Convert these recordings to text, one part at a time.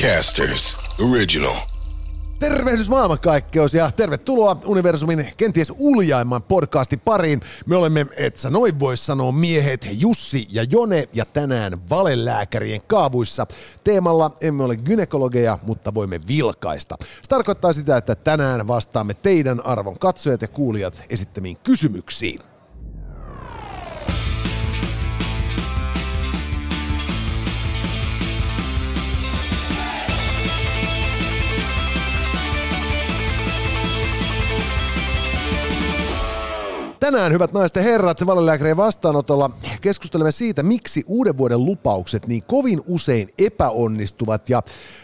Podcasters Original. Tervehdys maailmankaikkeus ja tervetuloa Universumin kenties uljaimman podcastin pariin. Me olemme, et sä noin voi sanoa, miehet Jussi ja Jone ja tänään valelääkärien kaavuissa. Teemalla emme ole gynekologeja, mutta voimme vilkaista. Se tarkoittaa sitä, että tänään vastaamme teidän arvon katsojat ja kuulijat esittämiin kysymyksiin. Tänään, hyvät naiset ja herrat, valelääkärien vastaanotolla keskustelemme siitä, miksi uuden vuoden lupaukset niin kovin usein epäonnistuvat ja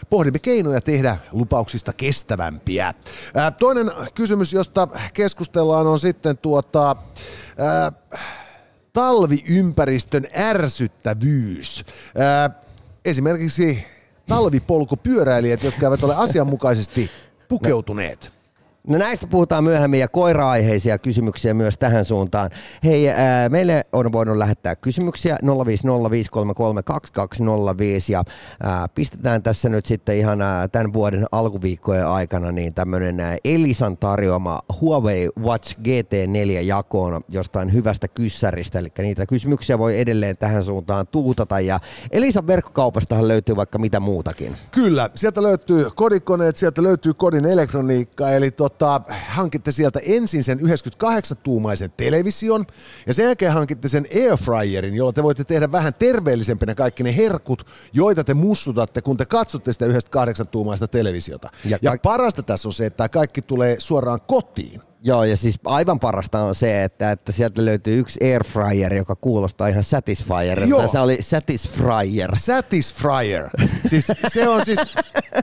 pohdimme keinoja tehdä lupauksista kestävämpiä. Ää, toinen kysymys, josta keskustellaan, on sitten tuota, ää, talviympäristön ärsyttävyys. Ää, esimerkiksi talvipolkupyöräilijät, jotka eivät ole asianmukaisesti pukeutuneet. No näistä puhutaan myöhemmin ja koira-aiheisia kysymyksiä myös tähän suuntaan. Hei, ää, meille on voinut lähettää kysymyksiä. 050533205 ja ää, pistetään tässä nyt sitten ihan ää, tämän vuoden alkuviikkojen aikana niin tämmöinen Elisan tarjoama Huawei Watch GT4 jakoon jostain hyvästä kyssäristä, eli niitä kysymyksiä voi edelleen tähän suuntaan tuutata. Ja Elisan verkkokaupastahan löytyy vaikka mitä muutakin. Kyllä, sieltä löytyy kodikoneet, sieltä löytyy kodin elektroniikka, eli tota, hankitte sieltä ensin sen 98-tuumaisen television, ja sen jälkeen hankitte sen airfryerin, jolla te voitte tehdä vähän terveellisempänä kaikki ne herkut, joita te mussutatte, kun te katsotte sitä 98-tuumaista televisiota. Ja, ja parasta tässä on se, että tämä kaikki tulee suoraan kotiin. Joo, ja siis aivan parasta on se, että, että sieltä löytyy yksi airfryer, joka kuulostaa ihan Satisfyer. Joo. Se oli Satisfryer. Satisfryer. Siis se on siis,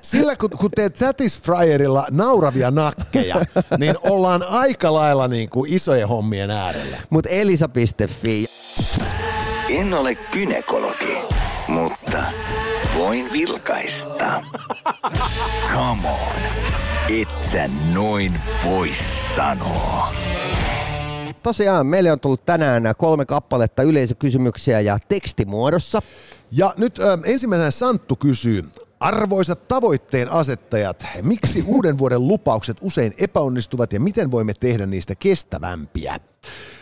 sillä kun, kun teet Satisfryerilla nauravia nakkeja, niin ollaan aika lailla niin kuin isojen hommien äärellä. Mutta elisa.fi. En ole gynekologi, mutta voin vilkaista. Come on, et sä noin voi sanoa. Tosiaan meille on tullut tänään kolme kappaletta yleisökysymyksiä ja tekstimuodossa. Ja nyt ö, ensimmäisenä Santtu kysyy, Arvoisat tavoitteen asettajat, miksi uuden vuoden lupaukset usein epäonnistuvat ja miten voimme tehdä niistä kestävämpiä?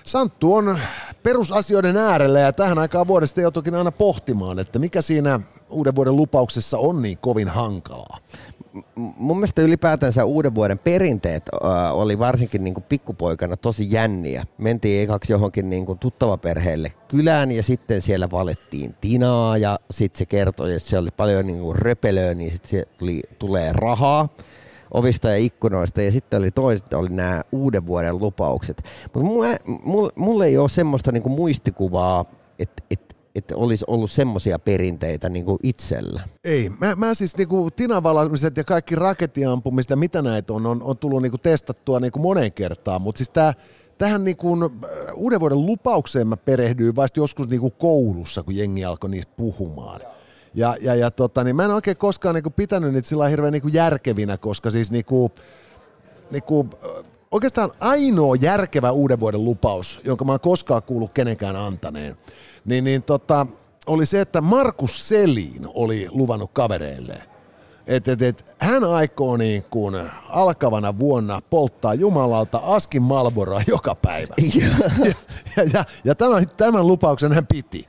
Santtu on perusasioiden äärellä ja tähän aikaan vuodesta joutuukin aina pohtimaan, että mikä siinä uuden vuoden lupauksessa on niin kovin hankalaa. Mun mielestä ylipäätänsä uuden vuoden perinteet äh, oli varsinkin niin kuin pikkupoikana tosi jänniä. Mentiin ekaksi johonkin niin kuin tuttavaperheelle kylään ja sitten siellä valettiin tinaa ja sitten se kertoi, että siellä oli paljon niin kuin röpelöä, niin sitten tuli, tulee rahaa ovista ja ikkunoista ja sitten oli toiset, oli nämä uuden vuoden lupaukset. Mutta mulle, mulle, mulle ei ole semmoista niinku muistikuvaa, että et, että olisi ollut semmoisia perinteitä niinku itsellä. Ei, mä, mä siis niinku tinavalamiset ja kaikki rakettiampumista mitä näitä on, on, on tullut niinku testattua niinku moneen kertaan, mutta siis tää, tähän niinku, uuden vuoden lupaukseen mä perehdyin vasta joskus niinku koulussa, kun jengi alkoi niistä puhumaan. Ja, ja, ja tota, niin mä en oikein koskaan niinku pitänyt niitä sillä hirveän niinku järkevinä, koska siis niinku, niinku, oikeastaan ainoa järkevä uuden vuoden lupaus, jonka mä oon koskaan kuullut kenenkään antaneen, niin, niin tota, oli se, että Markus Selin oli luvannut kavereilleen. Et, et, et, hän aikoo niin kuin alkavana vuonna polttaa Jumalalta askin Malboroa joka päivä. ja, ja, ja, ja tämän, tämän lupauksen hän piti.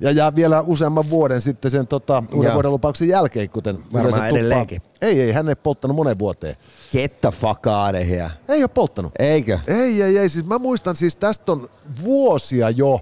Ja, ja vielä useamman vuoden sitten sen tota, uuden vuoden lupauksen jälkeen, kuten Varmaan edelleenkin. Ei, ei, hän ei polttanut monen vuoteen. Of here. Ei ole polttanut. Eikö? Ei, ei, ei. Siis mä muistan siis tästä on vuosia jo,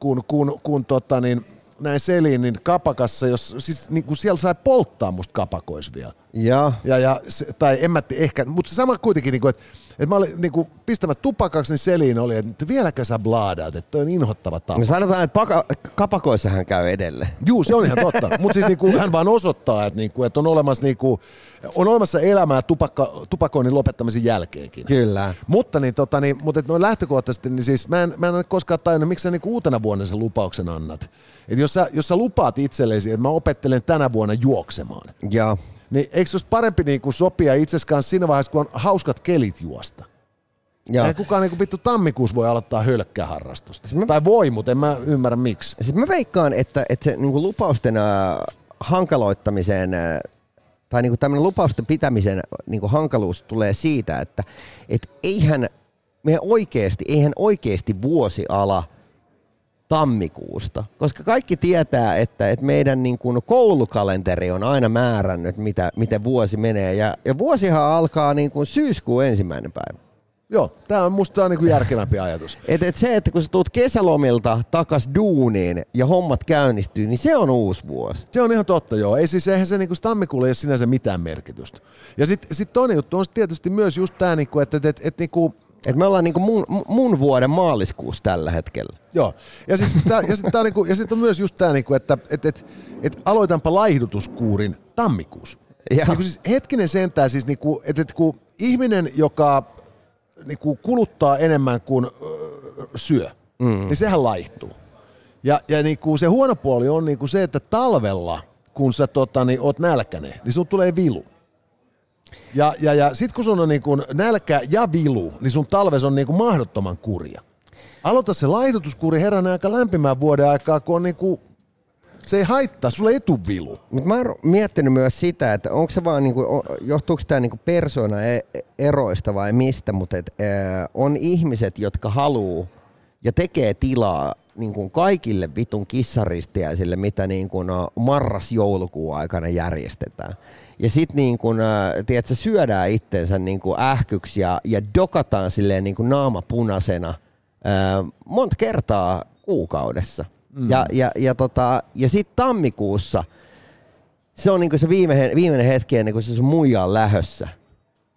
kun, kun, kun tota niin, näin selin, niin kapakassa, jos, siis niin kun siellä sai polttaa musta kapakois vielä. Joo. Ja, ja se, tai en mä ehkä, mutta sama kuitenkin, niin kuin, että, että mä olin niin kuin, pistämässä tupakaksi, niin seliin oli, että vieläkö sä blaadaat, että toi on inhottava tapa. No sanotaan, että paka- kapakoissa hän käy edelleen. Juu, se on ihan totta. Mutta siis niinku, hän vaan osoittaa, että, niinku, että on, olemassa, niinku, on olemassa elämää tupakka, tupakoinnin lopettamisen jälkeenkin. Kyllä. Mutta, niin, tota, niin, mutta noin lähtökohtaisesti, niin siis mä en, mä en ole koskaan tajunnut, miksi sä niinku uutena vuonna sen lupauksen annat. Et jos, sä, jos sä lupaat itsellesi, että mä opettelen tänä vuonna juoksemaan, Joo. niin eikö se olisi parempi niinku sopia itses kanssa siinä vaiheessa, kun on hauskat kelit juosta? Joo. Ei kukaan niinku vittu tammikuussa voi aloittaa hölkkäharrastusta. mä- Tai voi, mutta en mä ymmärrä miksi. Sitten mä veikkaan, että, että se niin lupausten äh, hankaloittamiseen äh, tai niin kuin tämmöinen lupausten pitämisen niin kuin hankaluus tulee siitä, että et eihän me oikeasti, eihän oikeasti vuosi ala tammikuusta, koska kaikki tietää, että, että meidän niin kuin koulukalenteri on aina määrännyt, mitä, miten vuosi menee, ja, ja vuosihan alkaa niin kuin syyskuun ensimmäinen päivä. Joo, tämä on musta on niinku järkevämpi ajatus. Et, et se, että kun sä tuut kesälomilta takas duuniin ja hommat käynnistyy, niin se on uusi vuosi. Se on ihan totta, joo. Ei siis eihän se niinku tammikuulle ei ole sinänsä mitään merkitystä. Ja sitten sit toinen juttu on tietysti myös just tämä, niinku, että et, et, et, niinku, Et me ollaan niinku mun, mun vuoden maaliskuussa tällä hetkellä. Joo. Ja, siis tää, ja sitten niinku, ja sit on myös just tämä, niinku, että et, et, et aloitanpa laihdutuskuurin tammikuussa. Ja. Niinku siis hetkinen sentään, siis niinku, että et, kun ihminen, joka niinku, kuluttaa enemmän kuin syö, mm. niin sehän laihtuu. Ja, ja niinku, se huono puoli on niinku se, että talvella, kun sä tota, niin, oot nälkäinen, niin sun tulee vilu. Ja, ja, ja sit kun sun on niinku nälkä ja vilu, niin sun talves on niinku mahdottoman kurja. Aloita se laihdutuskuri herranen aika lämpimään vuoden aikaa, kun on niinku, se ei haittaa, sulle ei tuu vilu. Mutta mä oon miettinyt myös sitä, että onko se vaan, niinku, johtuuko tämä niinku persoonaeroista vai mistä, mutta et, ää, on ihmiset, jotka haluu ja tekee tilaa niin kuin kaikille vitun kissaristiäisille, mitä niin kuin marras-joulukuun aikana järjestetään. Ja sitten niin kuin, ää, tiedätkö, syödään itsensä niin kuin ähkyksi ja, ja dokataan silleen niin kuin naama punaisena monta kertaa kuukaudessa. Mm. Ja, ja, ja, tota, ja sitten tammikuussa se on niinku se viimeinen, viimeinen hetki ennen kuin se sun muija on lähössä.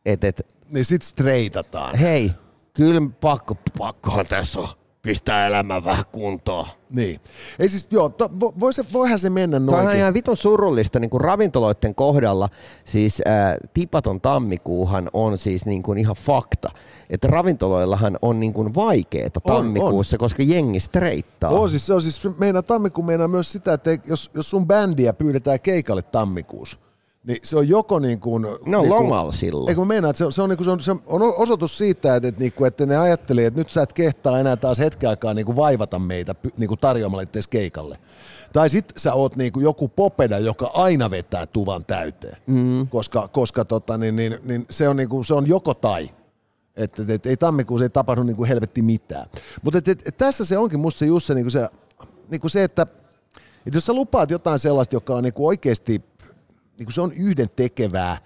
Et, et, Niin sit streitataan. hei, kyllä pakko, pakkohan tässä on pistää elämä vähän kuntoon. Niin. Ei siis, joo, to, vo, voi se, voihan se mennä Tämä on noinkin. ihan vitun surullista niin kuin ravintoloiden kohdalla. Siis ää, tipaton tammikuuhan on siis niin kuin ihan fakta. Että ravintoloillahan on niin kuin vaikeeta On, tammikuussa, koska jengi streittaa. Oo, siis se on siis, meinaa tammikuun meinaa myös sitä, että jos, jos sun bändiä pyydetään keikalle tammikuussa, niin se on joko niin kuin... Ne on niin lomalla silloin. Eikö mä meinaan, että se on, se on, niin kuin, se on, se on osoitus siitä, että, että, niin kuin, että ne ajattelee, että nyt sä et kehtaa enää taas hetken aikaa niin kuin vaivata meitä niin kuin tarjoamalla itse keikalle. Tai sit sä oot niin kuin joku popeda, joka aina vetää tuvan täyteen, mm. koska, koska tota, niin, niin, niin se, on niin kuin, se on joko tai. Että et, et, ei tammikuussa ei tapahdu niin kuin helvetti mitään. Mutta et, et, et, tässä se onkin musta se just se, niin kuin se, niin kuin se että, että jos sä lupaat jotain sellaista, joka on niin kuin oikeasti, niin kuin se on yhden tekevää,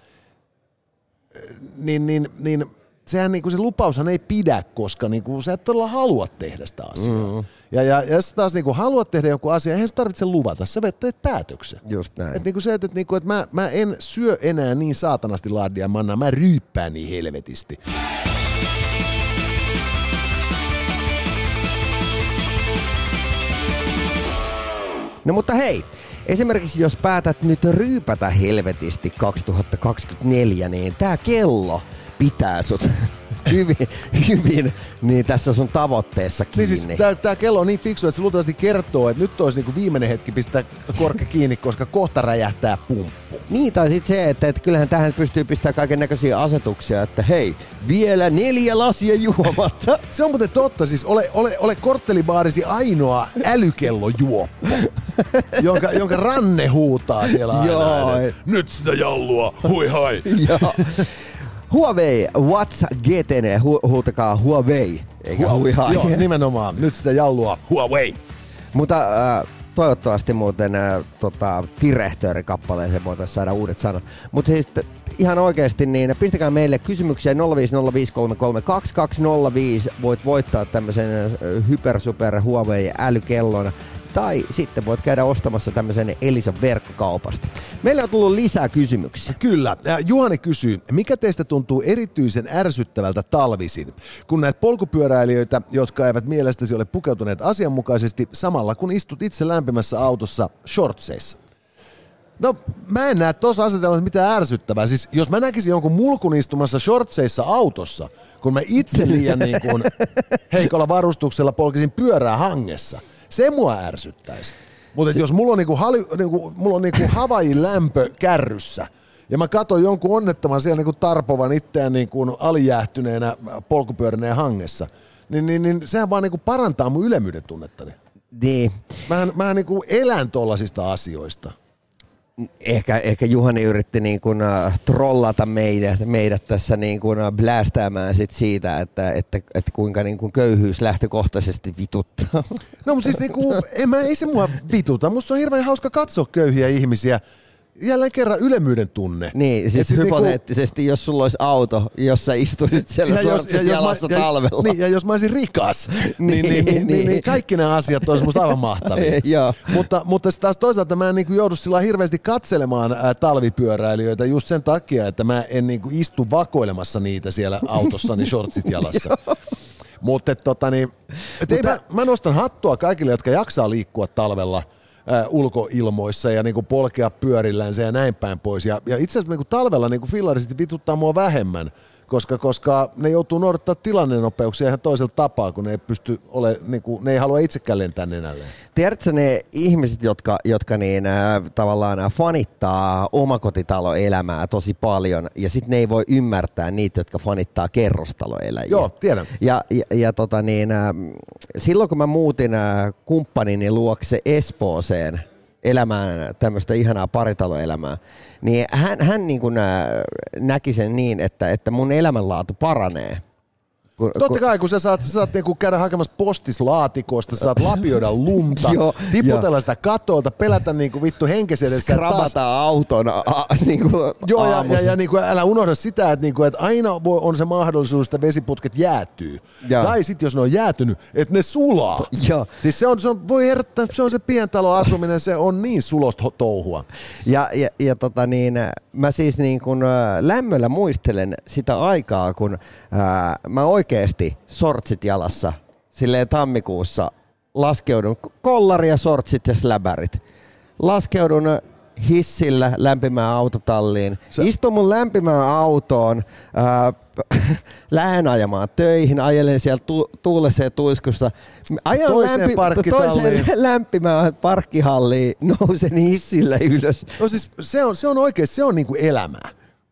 niin, niin, niin sehän niin kuin se lupaushan ei pidä, koska niin kuin sä et todella halua tehdä sitä asiaa. Mm. Ja, ja, ja jos taas niin kuin haluat tehdä joku asia, eihän sä tarvitse luvata, sä teet päätöksen. Just näin. Et niinku se, että, et niinku, että mä, mä en syö enää niin saatanasti laadia mannaa, mä ryyppään niin helvetisti. No mutta hei, esimerkiksi jos päätät nyt ryypätä helvetisti 2024, niin tää kello pitää sut hyvin, hyvin niin tässä sun tavoitteessa Niin kiinni. siis tää, tää kello on niin fiksu, että se luultavasti kertoo, että nyt olisi niinku viimeinen hetki pistää korkki kiinni, koska kohta räjähtää pumppu. Niin, tai sitten se, että, että kyllähän tähän pystyy pistämään kaiken näköisiä asetuksia, että hei, vielä neljä lasia juomatta. Se on muuten totta, siis ole, ole, ole korttelibaarisi ainoa älykellojuoppo, jonka, jonka ranne huutaa siellä aina. Joo. Nyt sitä jallua, hui hai. Joo. Huawei What's GTN, hu- huutakaa Huawei, eikä huihaa. Joo, nimenomaan. Nyt sitä jallua, Huawei. Mutta äh, toivottavasti muuten äh, tota, Tirehtööri-kappaleeseen voitaisiin saada uudet sanat. Mutta siis t- ihan oikeasti, niin pistäkää meille kysymyksiä 050533205. Voit voittaa tämmöisen äh, hypersuper Huawei älykellon. Tai sitten voit käydä ostamassa tämmöisen Elisan verkkokaupasta. Meillä on tullut lisää kysymyksiä. Kyllä. Juhani kysyy, mikä teistä tuntuu erityisen ärsyttävältä talvisin, kun näet polkupyöräilijöitä, jotka eivät mielestäsi ole pukeutuneet asianmukaisesti samalla kun istut itse lämpimässä autossa shortseissa? No, mä en näe tuossa asetelmassa mitään ärsyttävää. Siis jos mä näkisin jonkun mulkun istumassa shortseissa autossa, kun mä itse liian niin kuin heikolla varustuksella polkisin pyörää hangessa, se mua ärsyttäisi. Mutta jos mulla on, niinku hali, niinku, mulla on niinku Havain lämpö kärryssä, ja mä katson jonkun onnettoman siellä niinku tarpovan itseään niinku alijäähtyneenä polkupyöräneen hangessa, niin, niin, niin sehän vaan niinku parantaa mun ylemmyyden tunnettani. Niin. Mähän, mähän niinku elän tollasista asioista. Ehkä, ehkä Juhani yritti niin kuin, uh, trollata meidät, meidät tässä niin kuin, uh, blästäämään sit siitä, että, että, että kuinka niin kuin köyhyys lähtökohtaisesti vituttaa. No mutta siis niinku, en mä, ei se mua vituta. Musta on hirveän hauska katsoa köyhiä ihmisiä jälleen kerran ylemmyyden tunne. Niin, siis, siis hypoteettisesti, niinku, jos sulla olisi auto, jossa istuisit siellä ja jos, ja jalassa mä, talvella. Niin, ja jos mä olisin rikas, niin, niin, niin, niin, niin kaikki nämä asiat olisi musta aivan mahtavia. mutta, mutta taas toisaalta mä en niin kuin joudu sillä hirveästi katselemaan ää, talvipyöräilijöitä just sen takia, että mä en niin kuin istu vakoilemassa niitä siellä autossani shortsit jalassa. Mutta tota, niin, et Mutta, mä, mä nostan hattua kaikille, jotka jaksaa liikkua talvella – ulkoilmoissa ja niinku polkea pyörillänsä ja näin päin pois. Ja, ja itse asiassa niinku talvella niinku fillarisit vituttaa mua vähemmän, koska, koska ne joutuu noudattaa tilannenopeuksia ihan toisella tapaa, kun ne ei pysty ole, niin kuin, ne ei halua itsekään lentää nenälleen. Tiedätkö ne ihmiset, jotka, jotka niin, äh, tavallaan fanittaa omakotitaloelämää tosi paljon, ja sitten ne ei voi ymmärtää niitä, jotka fanittaa kerrostaloeläjiä. Joo, tiedän. Ja, ja, ja tota niin, äh, silloin kun mä muutin äh, kumppanini luokse Espooseen, elämään tämmöistä ihanaa paritaloelämää, niin hän, hän niin kuin näki sen niin, että, että mun elämänlaatu paranee kun, Totta kai, kun sä saat, sä saat niinku käydä hakemassa postislaatikosta, sä saat lapioida lunta, joo, tiputella jo. sitä katolta, pelätä niinku vittu henkesi edessä. Skrabata taas... auton a, niinku Joo, ja, ja, ja niinku, älä unohda sitä, että niinku, et aina voi, on se mahdollisuus, että vesiputket jäätyy. Ja. Tai sitten jos ne on jäätynyt, että ne sulaa. Joo. Siis se on, se on, voi herättää, se on se pientaloasuminen, se on niin sulosta touhua. Ja, ja, ja tota niin, mä siis niin kun, lämmöllä muistelen sitä aikaa, kun ää, mä oikeasti sortsit jalassa silleen tammikuussa laskeudun, kollari ja sortsit ja släbärit. Laskeudun hissillä lämpimään autotalliin. Sä... Istun mun lämpimään autoon, ää, lähden ajamaan töihin, ajelen siellä tu- tuulessa ja tuiskussa. Ajan toiseen lämpi- toiseen lämpimään parkkihalliin, nousen hissillä ylös. No siis se on, se on oikeasti, se on niinku elämää.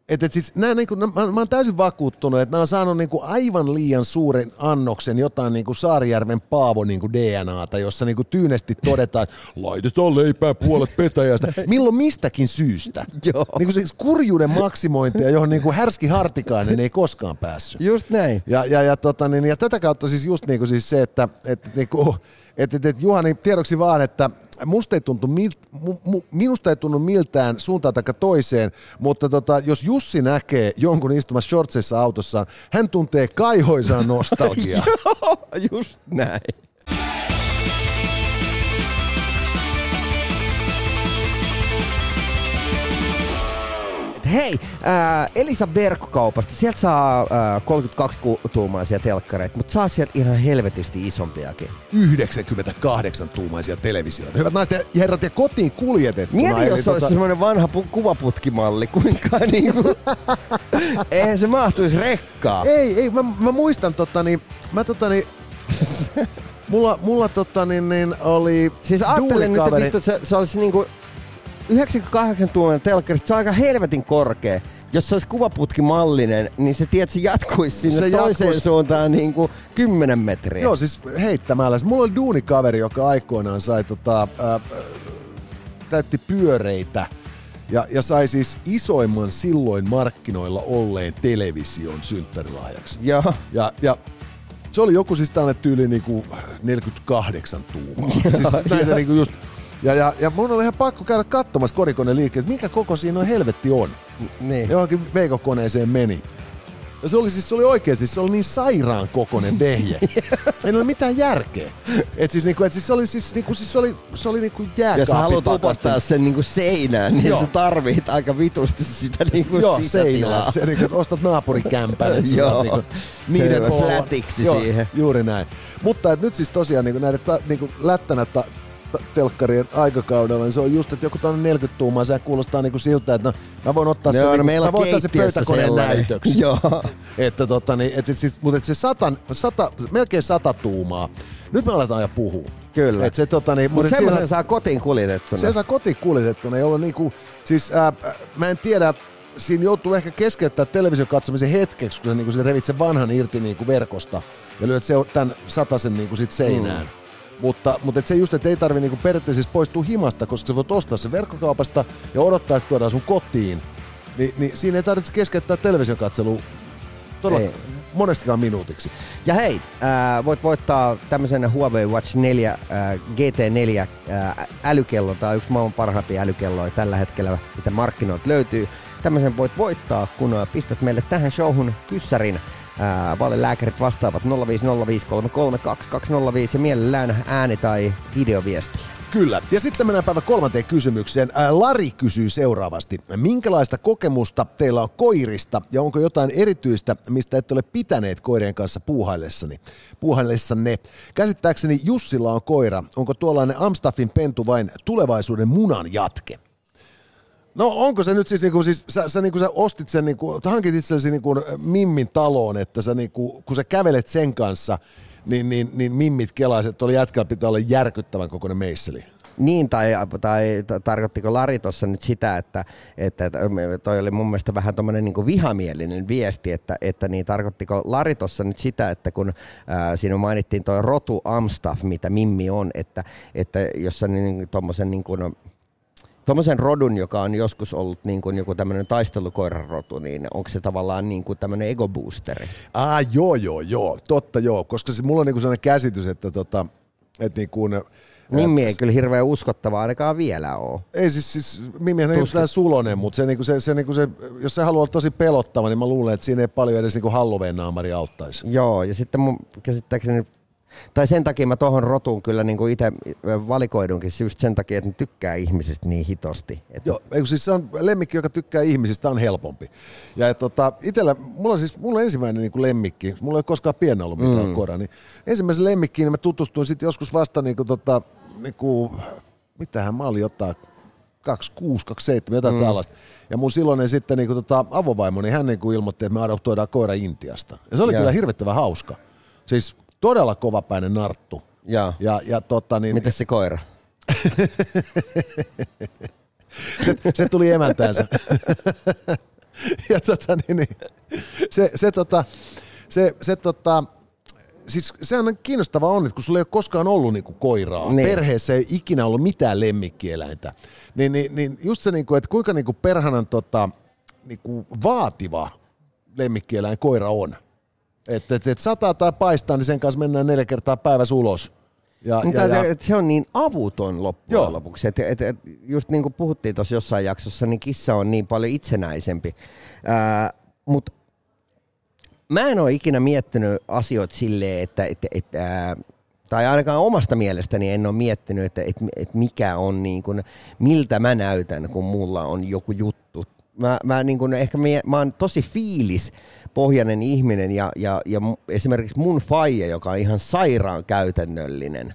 Et, et siis, nää, niinku, mä, mä oon täysin vakuuttunut, että nämä on saanut niinku aivan liian suuren annoksen jotain niinku Saarijärven Paavo niinku DNAta, jossa niinku tyynesti todetaan, että laitetaan leipää puolet petäjästä. Milloin mistäkin syystä. Joo. Niinku siis kurjuuden maksimointia, johon niinku härski Hartikainen ei koskaan päässyt. Just näin. Ja, ja, ja, tota, niin, ja tätä kautta siis just niinku siis se, että et, niinku, et, et, et Juhani, tiedoksi vaan, että musta ei tuntu, mu, mu, minusta ei tunnu miltään suuntaan tai toiseen, mutta tota, jos Jussi näkee jonkun istumassa shortseissa autossa, hän tuntee kaihoisaa nostalgiaa. Joo, just näin. Hei, äh, Elisa verkkokaupasta, sieltä saa äh, 32-tuumaisia telkkareita, mutta saa sieltä ihan helvetisti isompiakin. 98-tuumaisia televisioita. Hyvät naiset ja herrat, ja kotiin kuljetettuna. Mieti, jos tota... olisi semmoinen vanha pu- kuvaputkimalli, kuinka niinku... Eihän se mahtuisi rekkaa. Ei, ei, mä, mä muistan tota niin, mä tota niin, mulla, mulla tota niin, niin oli Siis ajattelen nyt, että vittu, se, se olisi niinku 98 tuomen telkkarista, se on aika helvetin korkea. Jos se olisi kuvaputkimallinen, niin se se jatkuisi sinne se toiseen jatkuisi. suuntaan niin kuin 10 metriä. Joo, siis heittämällä. Mulla oli duunikaveri, joka aikoinaan sai tota, ää, täytti pyöreitä ja, ja sai siis isoimman silloin markkinoilla olleen television synttärilahjaksi. Joo. Ja, ja se oli joku siis tällainen tyyli niinku 48 tuumaa. siis näitä niinku just ja, ja, ja mun oli ihan pakko käydä katsomassa kodikone liikkeelle, minkä koko siinä on helvetti on. Niin. Johonkin veikokoneeseen meni. Ja se oli siis se oli oikeasti, se oli niin sairaan kokonen vehje. Ei ole mitään järkeä. Et siis, niinku, et siis se oli siis, niinku, siis se oli, se oli niinku jääkaapin Ja sä haluat upottaa sen niinku seinään, niin Joo. sä tarvit aika vitusti sitä niinku Joo, seinään. Se, niinku, ostat naapurikämpän. Joo, niinku, niiden se flatiksi siihen. Juuri näin. Mutta et nyt siis tosiaan niinku, näiden ta, niinku, lättänä ta, telkkarien aikakaudella, niin se on just, että joku tuonne 40 tuumaa, se kuulostaa niinku siltä, että no, mä voin ottaa, se, niinku, mä voin ottaa se pöytäkoneen näytöksi. Joo. Että tota, niin, et, siis, mutta et se sata, sata, melkein sata tuumaa, nyt me aletaan jo puhua. Kyllä. Et se, tota, niin, Mutta semmoisen saa kotiin kuljetettuna. Se saa kotiin kuljetettuna, jolla niinku, siis ää, mä en tiedä, siinä joutuu ehkä keskeyttää television katsomisen hetkeksi, kun sä niinku, revit sen vanhan irti niinku verkosta ja lyöt se, tämän satasen niinku sit seinään. Mm Mutta, mutta et se just, että ei tarvi niinku periaatteessa siis poistua himasta, koska sä voit ostaa se verkkokaupasta ja odottaa, että tuodaan sun kotiin. Ni, niin siinä ei tarvitse keskeyttää television katselua todella Ei. monestikaan minuutiksi. Ja hei, äh, voit voittaa tämmöisen Huawei Watch 4 äh, GT4 äh, älykello. Tämä on yksi maailman parhaimpia älykelloja tällä hetkellä, mitä markkinoilta löytyy. Tämmöisen voit voittaa, kun pistät meille tähän showhun kyssärin. Äh, valelääkärit vastaavat 0505332205 ja mielellään ääni- tai videoviesti. Kyllä. Ja sitten mennään päivän kolmanteen kysymykseen. Ää, Lari kysyy seuraavasti. Minkälaista kokemusta teillä on koirista ja onko jotain erityistä, mistä ette ole pitäneet koirien kanssa puuhaillessani? puuhaillessanne? Käsittääkseni Jussilla on koira. Onko tuollainen Amstaffin pentu vain tulevaisuuden munan jatke? No onko se nyt siis, niinku, siis sä, sä, niinku, sä ostit sen, niinku, hankit itsellesi niinku, Mimmin taloon, että sä, niinku, kun sä kävelet sen kanssa, niin, niin, niin Mimmit kelaiset, että oli jätkällä pitää olla järkyttävän kokoinen meisseli. Niin, tai, tai tarkoittiko Lari tuossa nyt sitä, että, että, että toi oli mun mielestä vähän tuommoinen niin vihamielinen viesti, että, että niin tarkoittiko Lari tuossa nyt sitä, että kun ää, siinä mainittiin tuo rotu Amstaff, mitä Mimmi on, että, että jos sä niin, tuommoisen niin kuin, Tuommoisen rodun, joka on joskus ollut niin kuin joku tämmöinen taistelukoiran rotu, niin onko se tavallaan niin kuin tämmöinen ego-boosteri? Ah, joo, joo, joo, totta joo, koska se, mulla on niinku sellainen käsitys, että tota, et niinku, Mimmi ei kyllä hirveän uskottava ainakaan vielä ole. Ei siis, siis Mimmihän on jotain sulonen, mutta se, niinku se, se, niinku se, jos se haluaa olla tosi pelottava, niin mä luulen, että siinä ei paljon edes niinku Halloween naamari auttaisi. Joo, ja sitten mun käsittääkseni, tai sen takia mä tohon rotuun kyllä niin kuin itse valikoidunkin, just sen takia, että ne tykkää ihmisistä niin hitosti. Että Joo, eikö siis se on lemmikki, joka tykkää ihmisistä, on helpompi. Ja et, tota, itellä, mulla siis mulla ensimmäinen niin kuin lemmikki, mulla ei koskaan pieni ollut mitään mm. koira, niin ensimmäisen lemmikkiin niin mä tutustuin sitten joskus vasta niin kuin, tota, niin kuin, mitähän mä olin jotain 26, 27, jotain mm. tällaista. Ja mun silloinen sitten niin kuin, tota, avovaimo, niin hän niin kuin ilmoitti, että me adoptoidaan koira Intiasta. Ja se oli Joo. kyllä hirvittävän hauska. Siis todella kovapäinen narttu. Joo. Ja, ja tota, niin, Mitäs se koira? se, se tuli emäntäänsä. ja tota, niin, niin, se, se, tota, se, se tota, siis sehän on kiinnostavaa on, että kun sulla ei ole koskaan ollut niinku koiraa, niin. perheessä ei ikinä ollut mitään lemmikkieläintä, niin, niin, niin just se, niinku, että kuinka niinku perhanan tota, niinku vaativa lemmikkieläin koira on. Että et, et sataa tai paistaa, niin sen kanssa mennään neljä kertaa päivässä ulos. Ja, Mutta ja, ja, et se on niin avuton loppujen Joo. lopuksi. Et, et, et, just niin kuin puhuttiin tuossa jossain jaksossa, niin kissa on niin paljon itsenäisempi. Mutta mä en ole ikinä miettinyt asioita silleen, että, että, että ää, tai ainakaan omasta mielestäni en ole miettinyt, että, että, että mikä on niin kuin, miltä mä näytän, kun mulla on joku juttu. Mä, mä, niin kuin ehkä mie, mä oon tosi fiilis pohjainen ihminen ja, ja, ja esimerkiksi mun faija, joka on ihan sairaan käytännöllinen,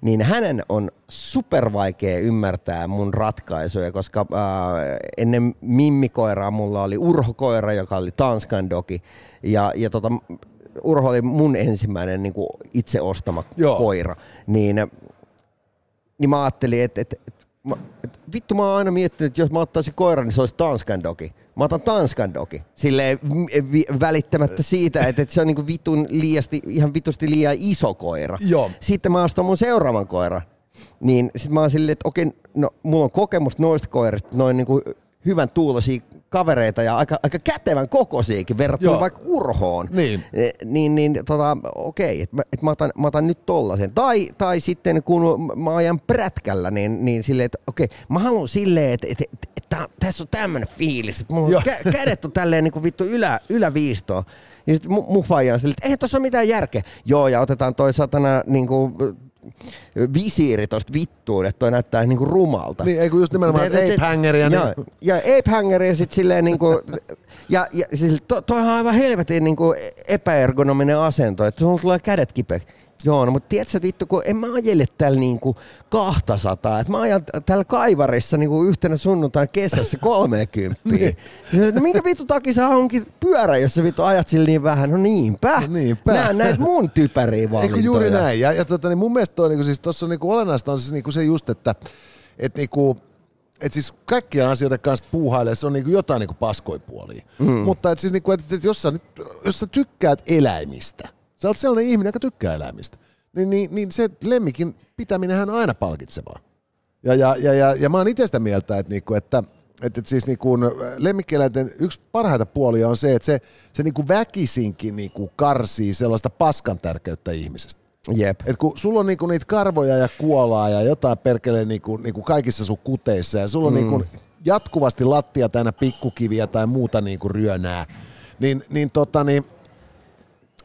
niin hänen on super vaikea ymmärtää mun ratkaisuja, koska ää, ennen mimmikoiraa mulla oli urhokoira, joka oli Tanskan dogi, ja, ja tota, Urho oli mun ensimmäinen niin itse ostama Joo. koira, niin, niin mä ajattelin, että, että, että, mä- että vittu mä oon aina miettinyt, että jos mä ottaisin koiran, niin se olisi Tanskan dogi. Mä otan Tanskan dogi. Silleen vi- vi- välittämättä siitä, että, että se on niin kuin vitun liiasti, ihan vitusti liian iso koira. Joo. Sitten mä ostan mun seuraavan koiran. Niin sit mä oon silleen, että okei, no mulla on kokemus noista koirista, noin niinku hyvän tuulosia kavereita ja aika, aika kätevän kokoisiakin verrattuna Joo. vaikka urhoon. Niin. Eh, Niin, niin tota, okei, että mä, et mä, otan, mä otan nyt tollasen. Tai, tai sitten kun mä ajan prätkällä, niin, niin silleen, että okei, mä haluan silleen, että, että, että, että tässä on tämmönen fiilis, että mulla kä- kädet on tälleen niin kuin vittu ylä, yläviistoon. Ja sitten mun, faija on silleen, että eihän tossa ole mitään järkeä. Joo, ja otetaan toi satana niin kuin, visiiri tosta vittuun, että toi näyttää niinku rumalta. Niin, ei kun just nimenomaan, Et- et- ape-hängeria, niin- Joo, ja ape-hangeri ja sit silleen niinku, ja, ja siis to, toihan on aivan helvetin niinku epäergonominen asento, että sulla tulee kädet kipeäksi. Joo, no mutta tiedätkö vittu, kun en mä ajele täällä niinku 200, että mä ajan täällä kaivarissa niinku yhtenä sunnuntaina kesässä 30. Niin. No minkä vittu takia sä onkin pyörä, jos sä vittu ajat sillä niin vähän? No niinpä. No niinpä. Nää näitä mun typeriä Eikö valintoja. juuri näin? Ja, ja tota, niin mun mielestä toi, niinku, siis tuossa on niinku olennaista on siis niinku se just, että et niinku, et siis kaikkien asioiden kanssa puuhailee, se on niinku jotain niinku paskoipuolia. Mm. Mutta et siis niinku, et, et jos, sä nyt, jos sä tykkäät eläimistä, sä oot sellainen ihminen, joka tykkää eläimistä, niin, niin, niin se lemmikin pitäminen on aina palkitsevaa. Ja, ja, ja, ja, ja mä oon itse sitä mieltä, että, niinku, että että, että siis niinku lemmikkieläinten yksi parhaita puolia on se, että se, se niinku väkisinkin niinku karsii sellaista paskan tärkeyttä ihmisestä. Jep. Et kun sulla on niinku niitä karvoja ja kuolaa ja jotain perkelee niinku, niinku kaikissa sun kuteissa ja sulla on mm. niinku jatkuvasti lattia täynnä pikkukiviä tai muuta niinku ryönää, niin, niin, tota, niin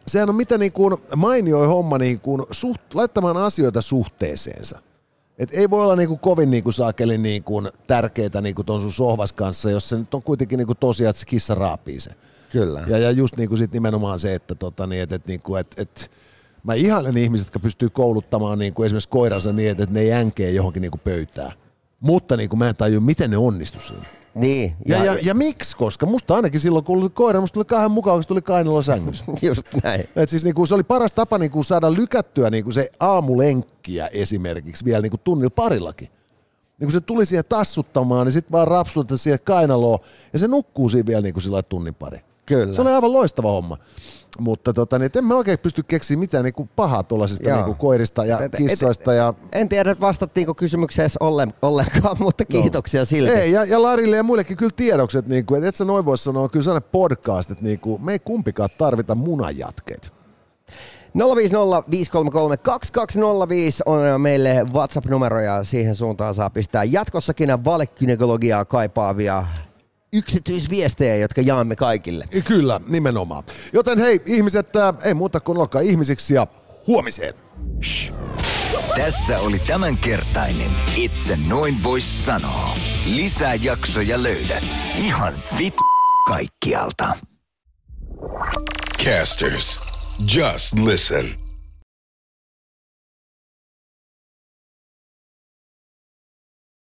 sehän on mitä niinku mainio homma niinku suht, laittamaan asioita suhteeseensa. Et ei voi olla niinku kovin niinku saakeli niinku tärkeää niinku ton sun sohvas kanssa, jos se nyt on kuitenkin niinku tosiaan, että se kissa raapii se. Kyllä. Ja, ja just niinku sit nimenomaan se, että tota, niin, et, et, niinku, et, et, mä ihailen ihmiset, jotka pystyy kouluttamaan niinku esimerkiksi koiransa niin, että, et ne ei änkee johonkin niinku pöytään. Mutta niinku mä en tajua, miten ne onnistu siinä. Niin. Ja, ja, ja, ja, miksi? Koska musta ainakin silloin, kun oli koira, musta tuli kahden mukaan, kun tuli kainalo sängyssä. Just näin. Et siis niinku, se oli paras tapa niinku, saada lykättyä niinku, se aamulenkkiä esimerkiksi vielä niinku, tunnilla parillakin. Niin kun se tuli siihen tassuttamaan, niin sitten vaan rapsulta siihen kainaloon, ja se nukkuu siinä vielä niinku, sillä tunnin pari. Kyllä. Se oli aivan loistava homma. Mutta tota, niin, en mä oikein pysty keksiä mitään niin kuin pahaa tuollaisista niin koirista ja et, kissoista. Ja... En tiedä, vastattiinko kysymykseen ollen, ollenkaan, mutta kiitoksia no. silti. Ei, ja, ja Larille ja muillekin kyllä tiedokset, niin kuin, että et sä noin voi sanoa, kyllä sellainen podcast, että niin kuin, me ei kumpikaan tarvita munajatkeita. 050533205 on meille WhatsApp-numero ja siihen suuntaan saa pistää jatkossakin valekynekologiaa kaipaavia yksityisviestejä, jotka jaamme kaikille. Kyllä, nimenomaan. Joten hei ihmiset, äh, ei muuta kuin olkaa ihmisiksi ja huomiseen. Shh. Tässä oli tämänkertainen Itse noin vois sanoa. Lisää jaksoja löydät ihan vit kaikkialta. Casters, just listen.